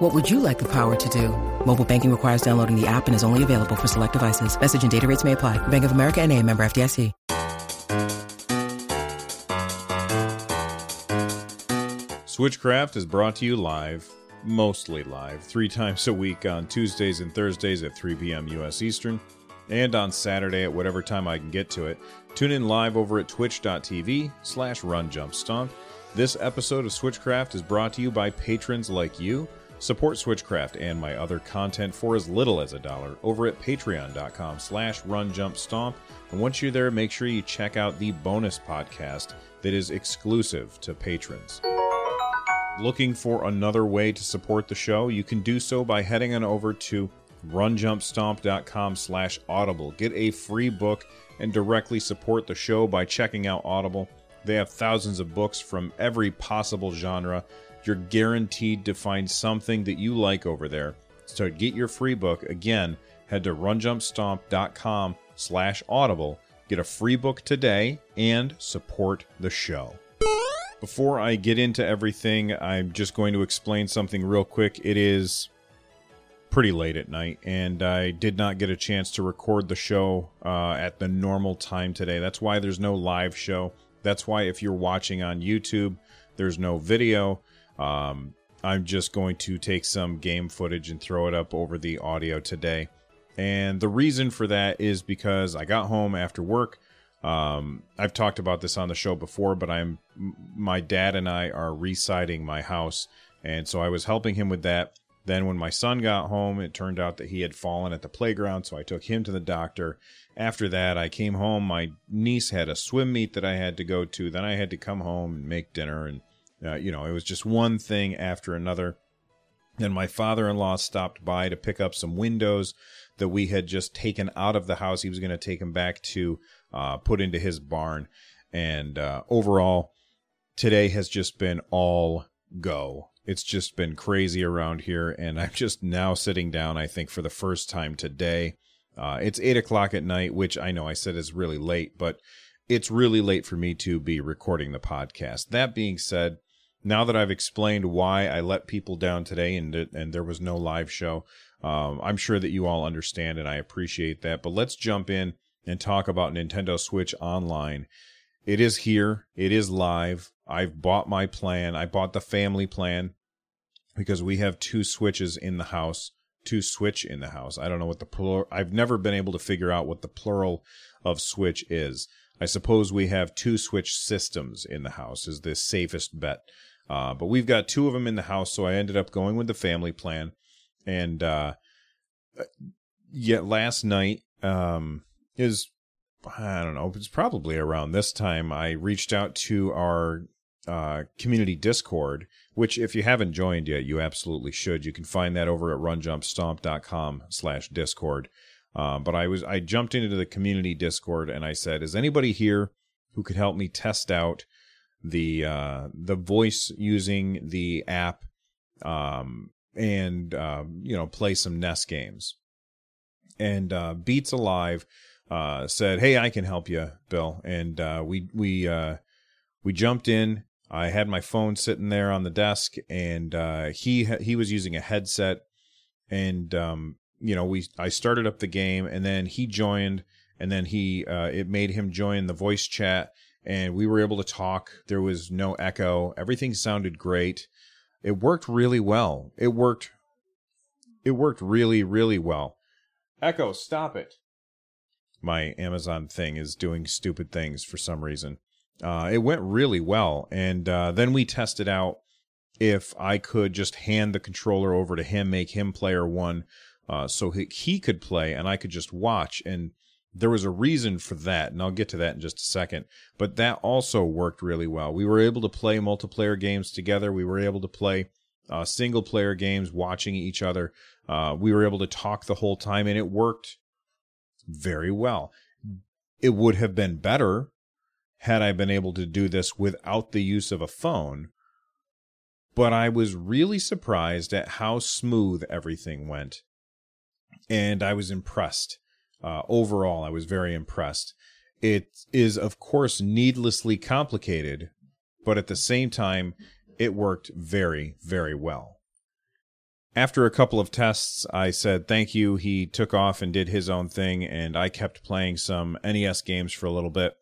What would you like the power to do? Mobile banking requires downloading the app and is only available for select devices. Message and data rates may apply. Bank of America and a member FDIC. Switchcraft is brought to you live, mostly live, three times a week on Tuesdays and Thursdays at 3 p.m. U.S. Eastern, and on Saturday at whatever time I can get to it. Tune in live over at twitch.tv slash runjumpstomp. This episode of Switchcraft is brought to you by patrons like you. Support Switchcraft and my other content for as little as a dollar over at patreon.com slash runjumpstomp. And once you're there, make sure you check out the bonus podcast that is exclusive to patrons. Looking for another way to support the show? You can do so by heading on over to runjumpstomp.com slash audible. Get a free book and directly support the show by checking out Audible. They have thousands of books from every possible genre. You're guaranteed to find something that you like over there. So get your free book, again, head to runjumpstomp.com slash audible. Get a free book today and support the show. Before I get into everything, I'm just going to explain something real quick. It is pretty late at night, and I did not get a chance to record the show uh, at the normal time today. That's why there's no live show. That's why if you're watching on YouTube, there's no video. Um, I'm just going to take some game footage and throw it up over the audio today. And the reason for that is because I got home after work. Um, I've talked about this on the show before, but I'm my dad and I are residing my house, and so I was helping him with that. Then, when my son got home, it turned out that he had fallen at the playground, so I took him to the doctor. After that, I came home. My niece had a swim meet that I had to go to. Then I had to come home and make dinner, and uh, you know, it was just one thing after another. Then my father-in-law stopped by to pick up some windows that we had just taken out of the house. He was going to take them back to uh, put into his barn. And uh, overall, today has just been all go. It's just been crazy around here, and I'm just now sitting down. I think for the first time today. Uh, it's eight o'clock at night, which I know I said is really late, but it's really late for me to be recording the podcast. That being said, now that I've explained why I let people down today and and there was no live show, um, I'm sure that you all understand and I appreciate that. But let's jump in and talk about Nintendo Switch Online. It is here. It is live. I've bought my plan. I bought the family plan because we have two Switches in the house. Two Switch in the house. I don't know what the plural. I've never been able to figure out what the plural of Switch is. I suppose we have two Switch systems in the house. Is the safest bet. Uh, but we've got two of them in the house, so I ended up going with the family plan. And uh, yet last night, um, is I don't know, it's probably around this time I reached out to our uh, community Discord, which if you haven't joined yet, you absolutely should. You can find that over at runjumpstomp.com slash discord. Uh, but I was I jumped into the community Discord and I said, is anybody here who could help me test out the uh, the voice using the app um, and uh, you know play some NES games? And uh, Beats Alive uh, said, "Hey, I can help you, Bill." And uh, we we uh, we jumped in. I had my phone sitting there on the desk, and uh, he he was using a headset, and um, you know we I started up the game, and then he joined, and then he uh, it made him join the voice chat, and we were able to talk. There was no echo. Everything sounded great. It worked really well. It worked. It worked really really well. Echo, stop it my Amazon thing is doing stupid things for some reason. Uh, it went really well, and uh, then we tested out if I could just hand the controller over to him, make him player one, uh, so he, he could play and I could just watch. And there was a reason for that, and I'll get to that in just a second. But that also worked really well. We were able to play multiplayer games together. We were able to play uh, single player games, watching each other. Uh, we were able to talk the whole time, and it worked very well. it would have been better had I been able to do this without the use of a phone. But I was really surprised at how smooth everything went. And I was impressed. Uh, overall, I was very impressed. It is, of course, needlessly complicated, but at the same time, it worked very, very well. After a couple of tests, I said thank you. He took off and did his own thing, and I kept playing some NES games for a little bit.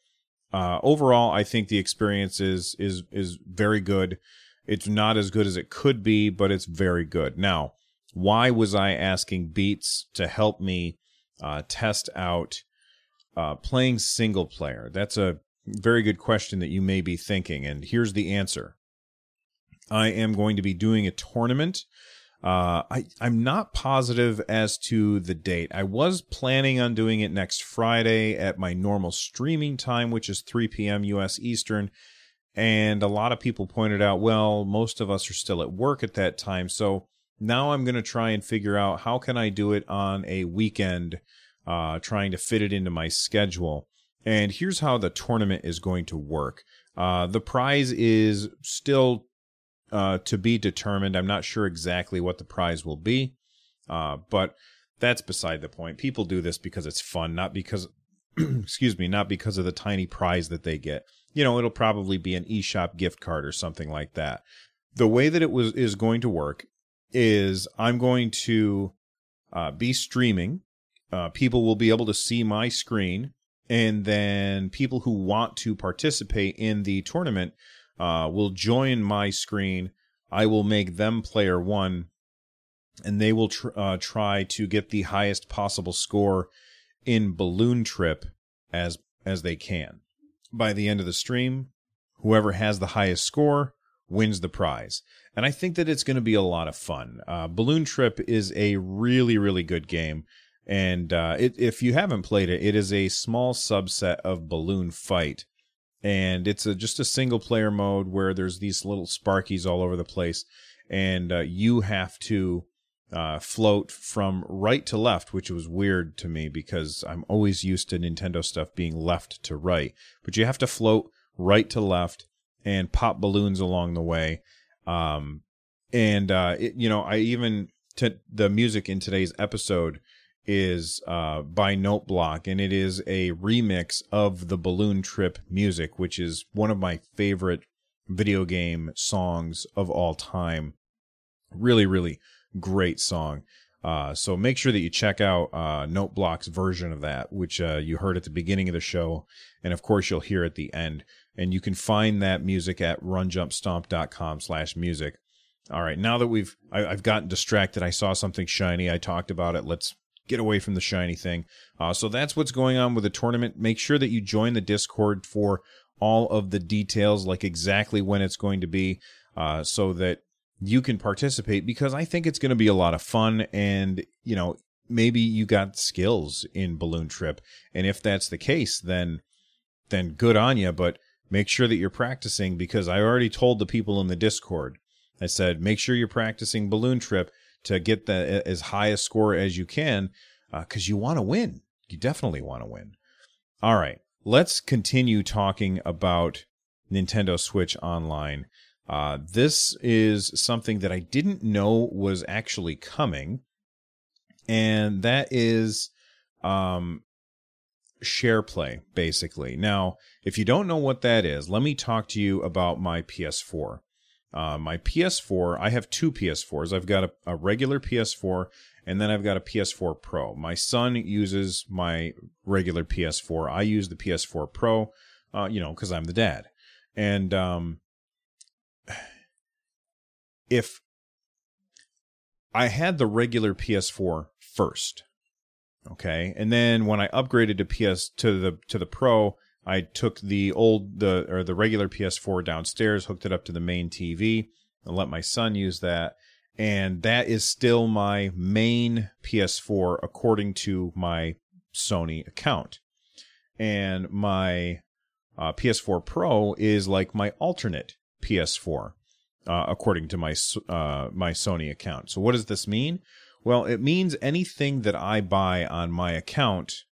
Uh, overall, I think the experience is is is very good. It's not as good as it could be, but it's very good. Now, why was I asking Beats to help me uh, test out uh, playing single player? That's a very good question that you may be thinking, and here's the answer. I am going to be doing a tournament. Uh, I, I'm not positive as to the date. I was planning on doing it next Friday at my normal streaming time, which is 3 p.m. U.S. Eastern. And a lot of people pointed out, well, most of us are still at work at that time. So now I'm going to try and figure out how can I do it on a weekend, uh, trying to fit it into my schedule. And here's how the tournament is going to work. Uh, the prize is still uh, to be determined. I'm not sure exactly what the prize will be, uh, but that's beside the point. People do this because it's fun, not because, excuse me, not because of the tiny prize that they get. You know, it'll probably be an eShop gift card or something like that. The way that it was is going to work is I'm going to uh, be streaming. Uh, people will be able to see my screen, and then people who want to participate in the tournament uh, will join my screen. I will make them player one, and they will tr- uh, try to get the highest possible score in Balloon Trip as as they can. By the end of the stream, whoever has the highest score wins the prize. And I think that it's going to be a lot of fun. Uh, Balloon Trip is a really, really good game. And uh, it, if you haven't played it, it is a small subset of Balloon Fight and it's a, just a single player mode where there's these little sparkies all over the place and uh, you have to uh, float from right to left which was weird to me because i'm always used to nintendo stuff being left to right but you have to float right to left and pop balloons along the way um, and uh, it, you know i even t- the music in today's episode is uh, by Noteblock, and it is a remix of the Balloon Trip music, which is one of my favorite video game songs of all time. Really, really great song. Uh, so make sure that you check out uh, Noteblock's version of that, which uh, you heard at the beginning of the show, and of course you'll hear at the end. And you can find that music at runjumpstomp.com slash music All right, now that we've I, have gotten distracted, I saw something shiny. I talked about it. Let's get away from the shiny thing. Uh, so that's what's going on with the tournament. Make sure that you join the Discord for all of the details, like exactly when it's going to be, uh, so that you can participate because I think it's going to be a lot of fun. And, you know, maybe you got skills in Balloon Trip. And if that's the case, then, then good on you. But make sure that you're practicing because I already told the people in the Discord, I said, make sure you're practicing Balloon Trip to get the as high a score as you can because uh, you want to win. You definitely want to win. All right, let's continue talking about Nintendo Switch Online. Uh, this is something that I didn't know was actually coming, and that is um, share play, basically. Now, if you don't know what that is, let me talk to you about my PS4. Uh, my PS4, I have two PS4s. I've got a, a, regular PS4 and then I've got a PS4 Pro. My son uses my regular PS4. I use the PS4 Pro, uh, you know, because I'm the dad. And um, if I had the regular PS4 first, okay, and then when I upgraded to PS to the to the Pro, I took the old the or the regular PS4 downstairs, hooked it up to the main TV, and let my son use that. And that is still my main PS4 according to my Sony account. And my uh, PS4 Pro is like my alternate PS4, uh, according to my uh, my Sony account. So what does this mean? Well, it means anything that I buy on my account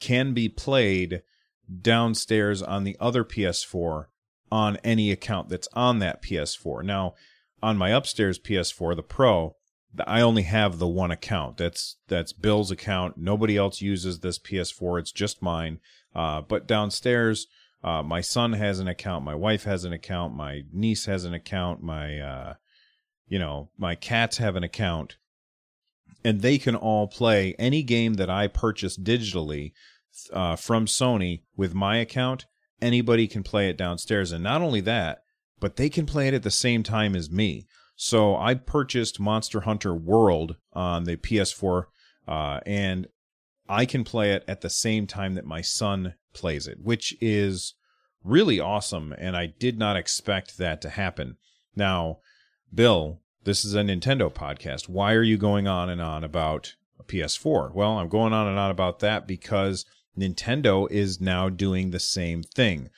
can be played downstairs on the other PS4 on any account that's on that PS4. Now, on my upstairs PS4, the Pro, I only have the one account. That's that's Bill's account. Nobody else uses this PS4. It's just mine. Uh, but downstairs, uh, my son has an account. My wife has an account. My niece has an account. My, uh, you know, my cats have an account, and they can all play any game that I purchase digitally uh, from Sony with my account. Anybody can play it downstairs, and not only that, but they can play it at the same time as me. So I purchased Monster Hunter World on the PS4, uh, and I can play it at the same time that my son plays it, which is really awesome. And I did not expect that to happen. Now, Bill, this is a Nintendo podcast. Why are you going on and on about a PS4? Well, I'm going on and on about that because Nintendo is now doing the same thing,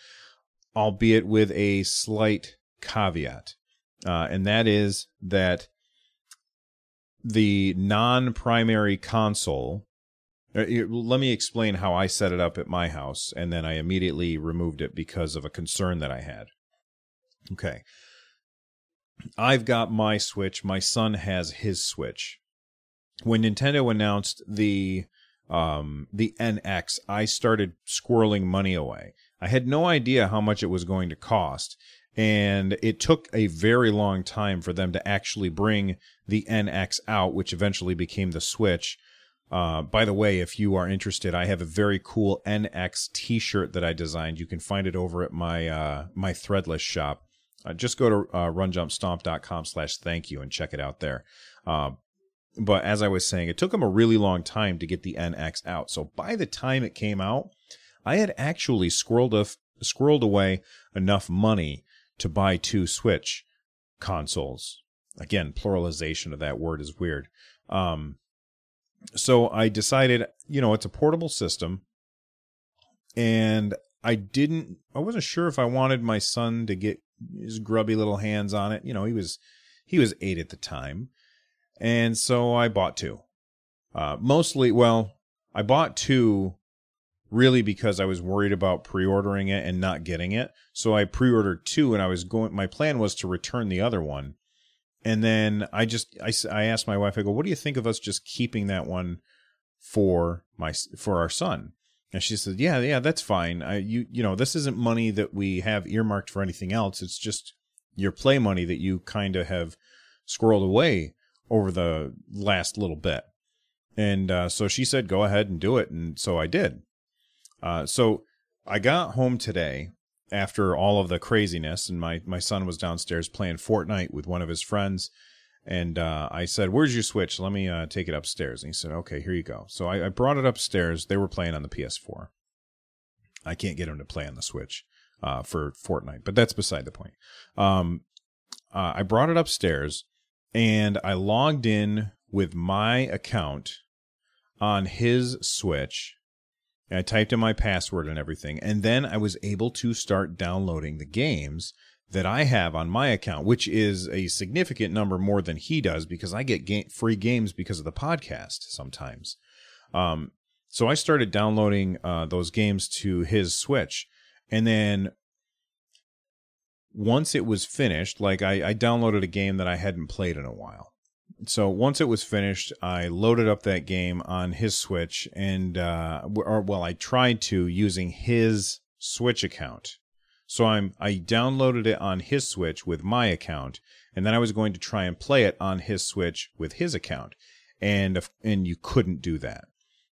albeit with a slight caveat uh, and that is that the non-primary console. Uh, let me explain how I set it up at my house, and then I immediately removed it because of a concern that I had. Okay. I've got my Switch. My son has his Switch. When Nintendo announced the um, the NX, I started squirreling money away. I had no idea how much it was going to cost, and it took a very long time for them to actually bring the NX out, which eventually became the Switch. Uh, by the way, if you are interested, I have a very cool NX T-shirt that I designed. You can find it over at my uh, my Threadless shop. Uh, just go to uh, runjumpstomp.com slash thank you and check it out there. Uh, but as I was saying, it took them a really long time to get the NX out. So by the time it came out, I had actually squirreled, a, squirreled away enough money to buy two Switch consoles. Again, pluralization of that word is weird. Um, so I decided, you know, it's a portable system, and I didn't, I wasn't sure if I wanted my son to get his grubby little hands on it. You know, he was, he was eight at the time, and so I bought two. Uh, mostly, well, I bought two really because I was worried about pre-ordering it and not getting it. So I pre-ordered two and I was going my plan was to return the other one. And then I just I, I asked my wife I go, "What do you think of us just keeping that one for my for our son?" And she said, "Yeah, yeah, that's fine. I you you know, this isn't money that we have earmarked for anything else. It's just your play money that you kind of have squirreled away over the last little bit." And uh, so she said, "Go ahead and do it." And so I did. Uh, so I got home today after all of the craziness, and my my son was downstairs playing Fortnite with one of his friends. And uh, I said, "Where's your Switch? Let me uh, take it upstairs." And he said, "Okay, here you go." So I, I, brought it upstairs. They were playing on the PS4. I can't get them to play on the Switch uh, for Fortnite, but that's beside the point. Um, uh, I brought it upstairs, and I logged in with my account on his Switch I typed in my password and everything, and then I was able to start downloading the games that I have on my account, which is a significant number more than he does because I get ga- free games because of the podcast sometimes. Um, so I started downloading uh, those games to his Switch, and then once it was finished, like I, I downloaded a game that I hadn't played in a while, so once it was finished, I loaded up that game on his Switch, and uh, or well, I tried to using his Switch account. So I'm I downloaded it on his Switch with my account, and then I was going to try and play it on his Switch with his account, and and you couldn't do that.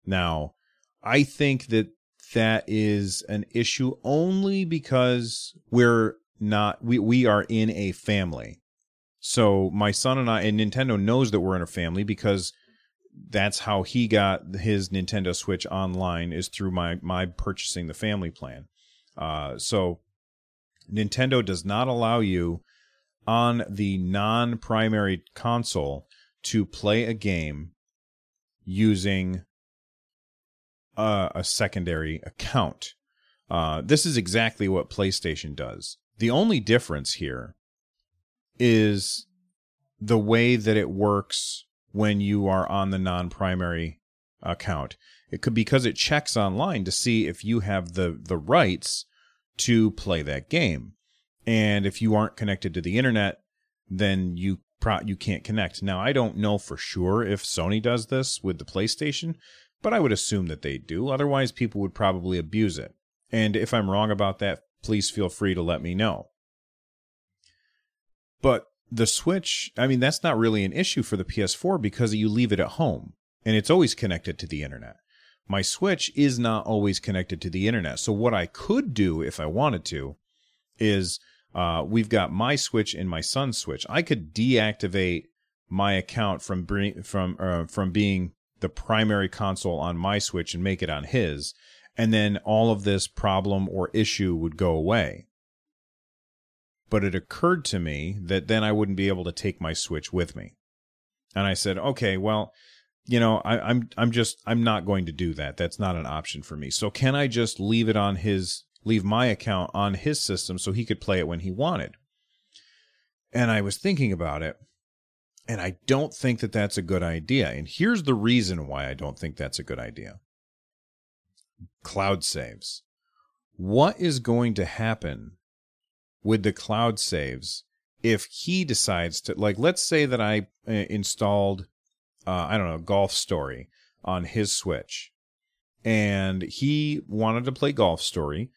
Now, I think that that is an issue only because we're not we we are in a family so my son and I, and Nintendo knows that we're in a family because that's how he got his Nintendo Switch online is through my my purchasing the family plan. Uh, so Nintendo does not allow you on the non-primary console to play a game using a, a secondary account. Uh, this is exactly what PlayStation does. The only difference here is the way that it works when you are on the non-primary account. It could because it checks online to see if you have the the rights to play that game. And if you aren't connected to the internet, then you pro- you can't connect. Now, I don't know for sure if Sony does this with the PlayStation, but I would assume that they do. Otherwise, people would probably abuse it. And if I'm wrong about that, please feel free to let me know. But the Switch, I mean, that's not really an issue for the PS4 because you leave it at home and it's always connected to the internet. My Switch is not always connected to the internet. So, what I could do if I wanted to is uh, we've got my Switch and my son's Switch. I could deactivate my account from from uh, from being the primary console on my Switch and make it on his, and then all of this problem or issue would go away but it occurred to me that then I wouldn't be able to take my Switch with me. And I said, okay, well, you know, I, I'm I'm just I'm not going to do that. That's not an option for me. So can I just leave it on his leave my account on his system so he could play it when he wanted? And I was thinking about it, and I don't think that that's a good idea. And here's the reason why I don't think that's a good idea. Cloud saves. What is going to happen with the cloud saves if he decides to like let's say that i uh, installed uh, i don't know golf story on his switch. And he wanted to play golf story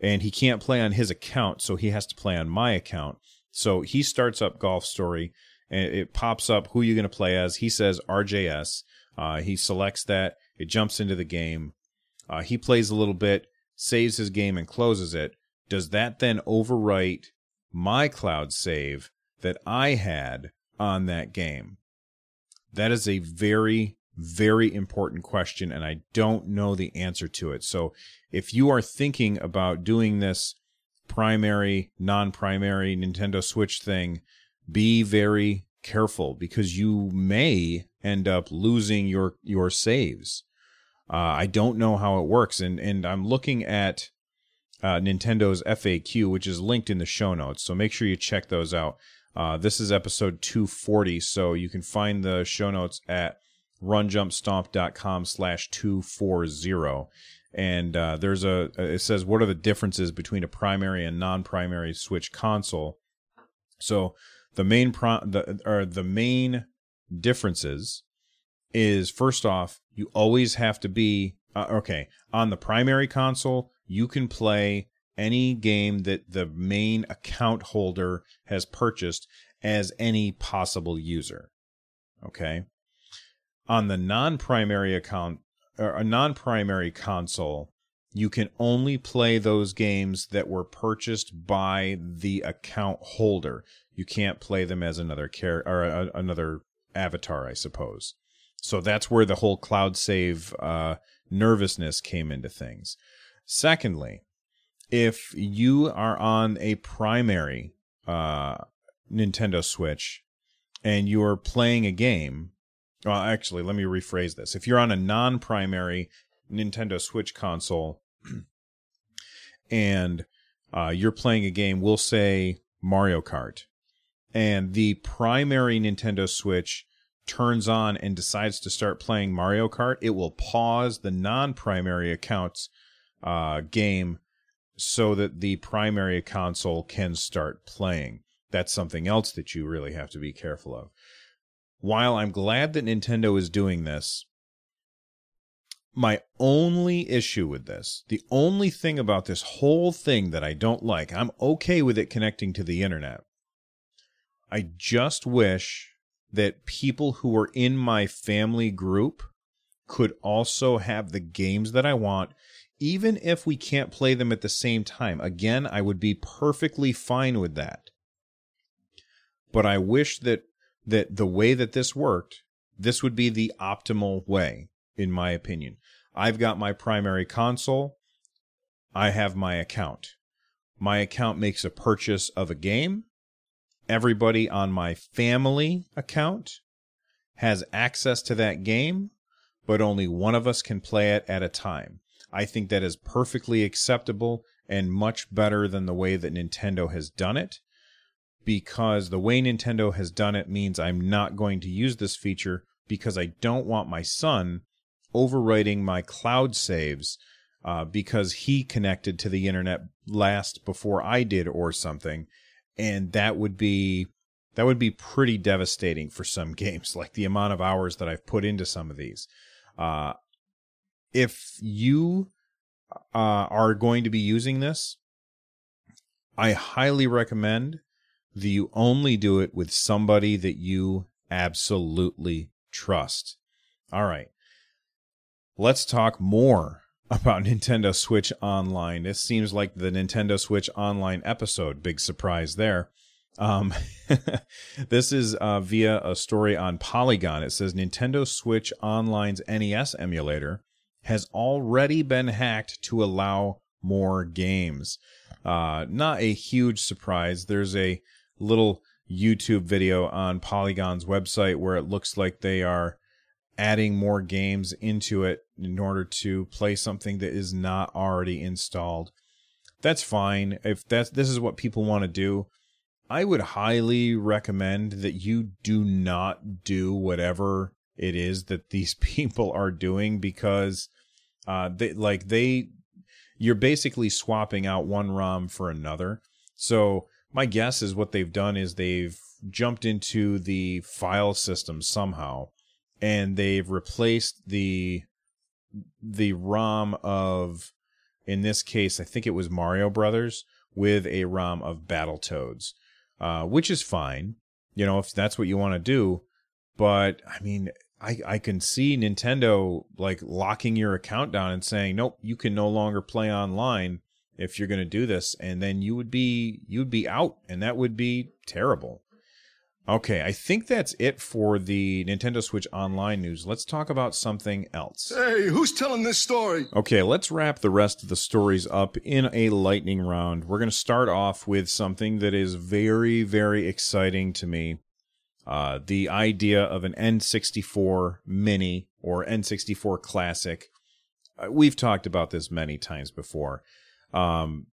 and he can't play on his account so he has to play on my account. So he starts up golf story and it pops up who you're going to play as. He says rjs uh, he selects that. It jumps into the game. Uh, he plays a little bit saves his game and closes it. Does that then overwrite my cloud save that I had on that game? That is a very, very important question, and I don't know the answer to it. So if you are thinking about doing this primary, non primary Nintendo Switch thing, be very careful because you may end up losing your your saves. Uh, I don't know how it works, and and I'm looking at uh, Nintendo's FAQ, which is linked in the show notes. So make sure you check those out. Uh, this is episode 240, so you can find the show notes at runjumpstomp.com slash 240. And uh, there's a, it says, what are the differences between a primary and non-primary Switch console? So the main pro, the, or the main differences is first off, you always have to be, uh, okay, on the primary console, you can play any game that the main account holder has purchased as any possible user. Okay. On the non primary account or a non primary console, you can only play those games that were purchased by the account holder. You can't play them as another care or a, another avatar, I suppose. So that's where the whole cloud save uh, nervousness came into things. Secondly, if you are on a primary uh, Nintendo Switch and you're playing a game, well, actually, let me rephrase this. If you're on a non primary Nintendo Switch console and uh, you're playing a game, we'll say Mario Kart, and the primary Nintendo Switch turns on and decides to start playing Mario Kart, it will pause the non primary accounts uh, game so that the primary console can start playing. That's something else that you really have to be careful of. While I'm glad that Nintendo is doing this, my only issue with this, the only thing about this whole thing that I don't like, I'm okay with it connecting to the internet. I just wish that people who are in my family group could also have the games that I want even if we can't play them at the same time. Again, I would be perfectly fine with that. But I wish that that the way that this worked, this would be the optimal way, in my opinion. I've got my primary console. I have my account. My account makes a purchase of a game. Everybody on my family account has access to that game, but only one of us can play it at a time. I think that is perfectly acceptable and much better than the way that Nintendo has done it. Because the way Nintendo has done it means I'm not going to use this feature because I don't want my son overwriting my cloud saves uh, because he connected to the internet last before I did or something, and that would be that would be pretty devastating for some games. Like the amount of hours that I've put into some of these. Uh, if you uh, are going to be using this, I highly recommend that you only do it with somebody that you absolutely trust. All right. Let's talk more about Nintendo Switch Online. This seems like the Nintendo Switch Online episode. Big surprise there. Um, this is uh, via a story on Polygon. It says Nintendo Switch Online's NES emulator has already been hacked to allow more games. Uh, not a huge surprise. There's a little YouTube video on Polygon's website where it looks like they are adding more games into it in order to play something that is not already installed. That's fine. If that's this is what people want to do, I would highly recommend that you do not do whatever it is that these people are doing because uh they like they you're basically swapping out one ROM for another. So my guess is what they've done is they've jumped into the file system somehow and they've replaced the the ROM of in this case I think it was Mario Brothers with a ROM of Battletoads. Uh, which is fine, you know, if that's what you want to do. But I mean, I, I can see Nintendo like locking your account down and saying, nope, you can no longer play online if you're going to do this. And then you would be, you'd be out and that would be terrible. Okay, I think that's it for the Nintendo Switch Online news. Let's talk about something else. Hey, who's telling this story? Okay, let's wrap the rest of the stories up in a lightning round. We're going to start off with something that is very, very exciting to me. Uh, the idea of an N64 Mini or N64 Classic. Uh, we've talked about this many times before. Um,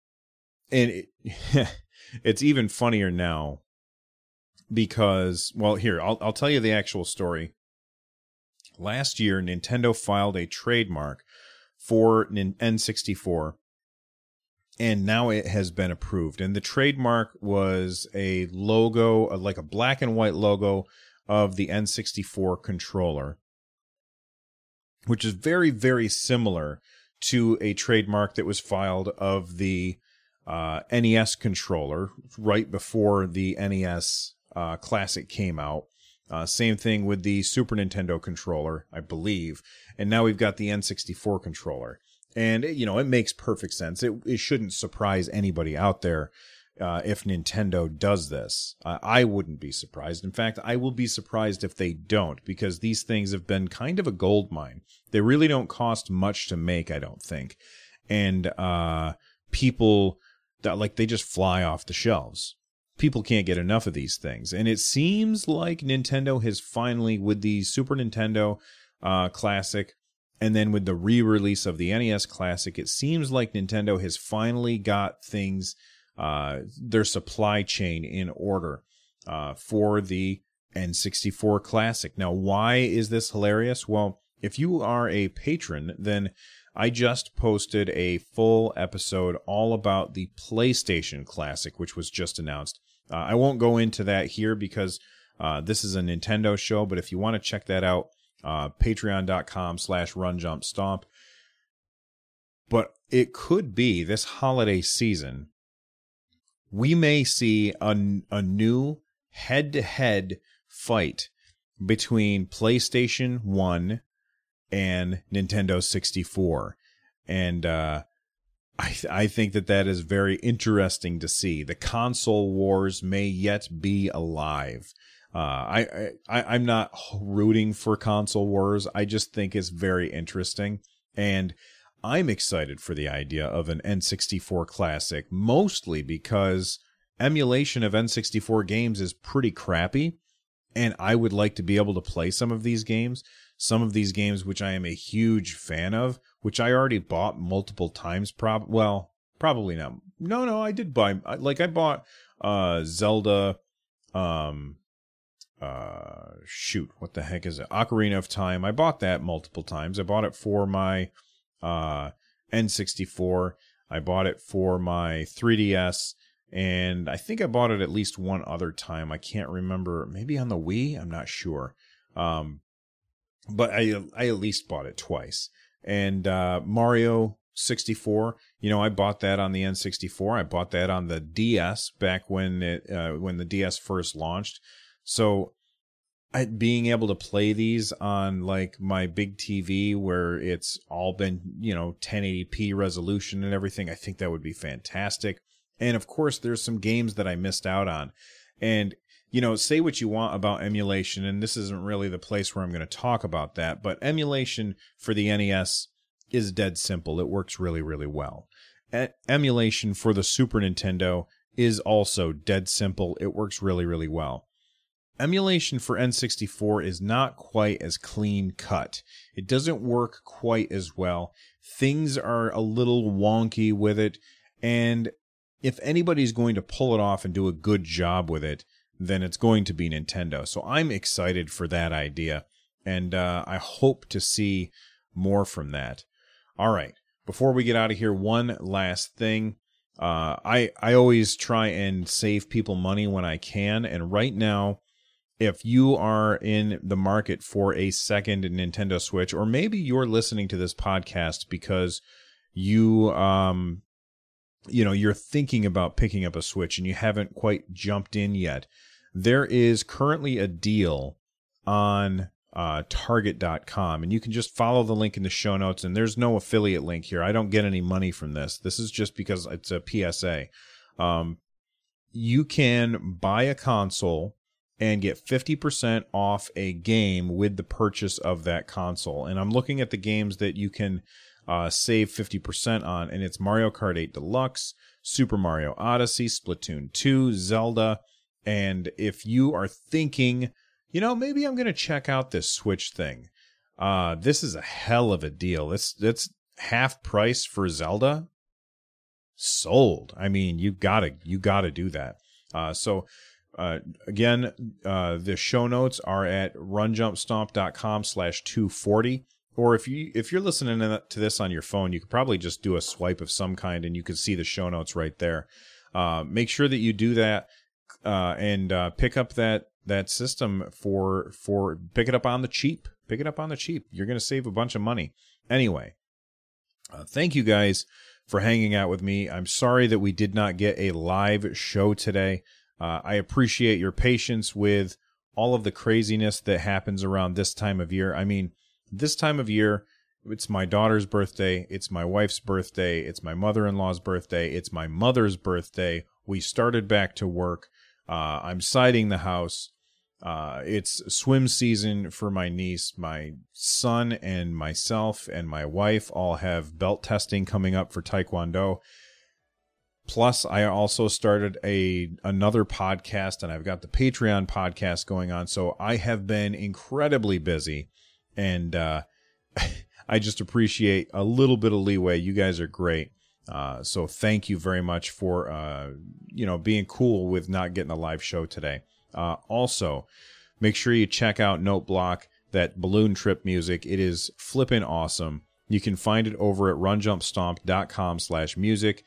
and it, it's even funnier now because well here I'll I'll tell you the actual story. Last year Nintendo filed a trademark for N64 and now it has been approved and the trademark was a logo like a black and white logo of the N64 controller which is very very similar to a trademark that was filed of the uh, NES controller right before the NES uh, Classic came out. Uh, same thing with the Super Nintendo controller, I believe. And now we've got the N64 controller. And, you know, it makes perfect sense. It, it shouldn't surprise anybody out there uh, if Nintendo does this. I wouldn't be surprised. In fact, I will be surprised if they don't, because these things have been kind of a gold mine. They really don't cost much to make, I don't think. And uh, people that like they just fly off the shelves people can't get enough of these things. And it seems like Nintendo has finally, with the Super Nintendo uh, Classic, and then with the re release of the NES Classic, it seems like Nintendo has finally got things, uh, their supply chain in order uh, for the N64 Classic. Now, why is this hilarious? Well, if you are a patron, then I just posted a full episode all about the PlayStation Classic, which was just announced. Uh, I won't go into that here because uh, this is a Nintendo show, but if you want to check that out, uh, patreon.com slash runjumpstomp. But it could be this holiday season, we may see a, a new head to head fight between PlayStation 1 and Nintendo 64. And uh, I, th- I think that that is very interesting to see. The console wars may yet be alive. Uh, I, I I'm not rooting for console wars. I just think it's very interesting, and I'm excited for the idea of an N64 classic, mostly because emulation of N64 games is pretty crappy, and I would like to be able to play some of these games. Some of these games, which I am a huge fan of, which I already bought multiple times. Prob well, probably not. No, no, I did buy like I bought uh Zelda, um, uh shoot what the heck is it? Ocarina of time. I bought that multiple times. I bought it for my uh n64 i bought it for my 3ds and i think i bought it at least one other time. I can't remember. Maybe on the wii? I'm not sure. Um but i i at least bought it twice. And uh mario 64 you know i bought that on the n64 i bought that on the ds back when it uh, when the ds first launched so I, being able to play these on like my big TV where it's all been, you know, 1080p resolution and everything, I think that would be fantastic. And of course, there's some games that I missed out on. And, you know, say what you want about emulation, and this isn't really the place where I'm going to talk about that, but emulation for the NES is dead simple. It works really, really well. E- emulation for the Super Nintendo is also dead simple. It works really, really well emulation for N64 is not quite as clean cut. It doesn't work quite as well. Things are a little wonky with it. And if anybody's going to pull it off and do a good job with it, then it's going to be Nintendo. So I'm excited for that idea. And uh, I hope to see more from that. All right. Before we get out of here, one last thing. Uh, I I always try and save people money when I can, and right now, if you are in the market for a second Nintendo Switch, or maybe you're listening to this podcast because you um you know you're thinking about picking up a Switch and you haven't quite jumped in yet, there is currently a deal on uh, target.com and you can just follow the link in the show notes and there's no affiliate link here. I don't get any money from this. This is just because it's a psa um, you can buy a console and get 50% off a game with the purchase of that console and i'm looking at the games that you can uh, save 50% on and it's mario kart 8 deluxe super mario odyssey splatoon 2 zelda and if you are thinking you know, maybe I'm going to check out this Switch thing. Uh, this is a hell of a deal. It's it's half price for Zelda. Sold. I mean, you gotta you gotta do that. Uh, so uh, again, uh, the show notes are at runjumpstomp.com slash 240. Or if you if you're listening to this on your phone, you could probably just do a swipe of some kind, and you can see the show notes right there. Uh, make sure that you do that uh, and uh, pick up that that system for for pick it up on the cheap. Pick it up on the cheap. You're going to save a bunch of money. Anyway, uh, thank you guys for hanging out with me. I'm sorry that we did not get a live show today. Uh, I appreciate your patience with all of the craziness that happens around this time of year. I mean, this time of year, it's my daughter's birthday, it's my wife's birthday, it's my mother in law's birthday, it's my mother's birthday. We started back to work. Uh, I'm siding the house. Uh, it's swim season for my niece. My son and myself and my wife all have belt testing coming up for Taekwondo. Plus, I also started a another podcast, and I've got the Patreon podcast going on. So I have been incredibly busy, and uh, I just appreciate a little bit of leeway. You guys are great. Uh, so thank you very much for uh, you know being cool with not getting a live show today. Uh, also, make sure you check out Noteblock, that balloon trip music. It is flippin' awesome. You can find it over at runjumpstomp.com slash music.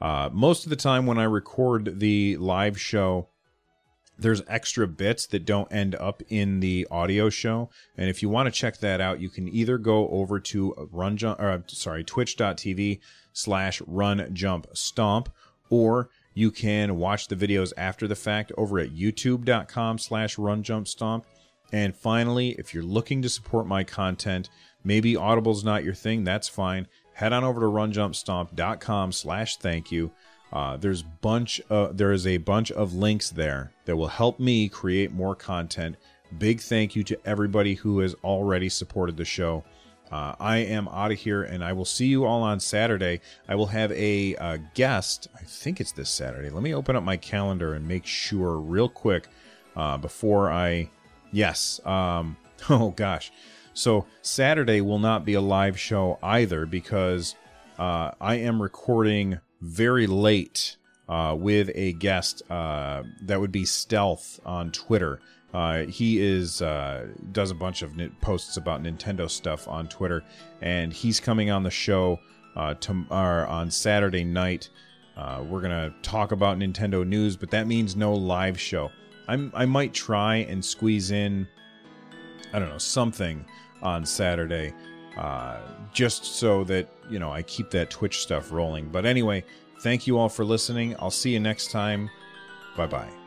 Uh, most of the time when I record the live show, there's extra bits that don't end up in the audio show. And if you want to check that out, you can either go over to run jump, or, sorry, twitch.tv slash run jump stomp, or you can watch the videos after the fact over at youtube.com slash run jump stomp. And finally, if you're looking to support my content, maybe Audible's not your thing, that's fine. Head on over to runjumpstomp.com slash thank you. Uh, there's bunch uh, there is a bunch of links there that will help me create more content. Big thank you to everybody who has already supported the show. Uh, I am out of here, and I will see you all on Saturday. I will have a, a, guest. I think it's this Saturday. Let me open up my calendar and make sure real quick uh, before I. Yes. Um, oh gosh. So Saturday will not be a live show either because uh, I am recording very late uh, with a guest uh, that would be Stealth on Twitter Uh, he is uh, does a bunch of posts about Nintendo stuff on Twitter, and he's coming on the show uh, tomorrow on Saturday night. We're gonna talk about Nintendo news, but that means no live show. I'm I might try and squeeze in, I don't know, something on Saturday, uh, just so that you know I keep that Twitch stuff rolling. But anyway, thank you all for listening. I'll see you next time. Bye bye.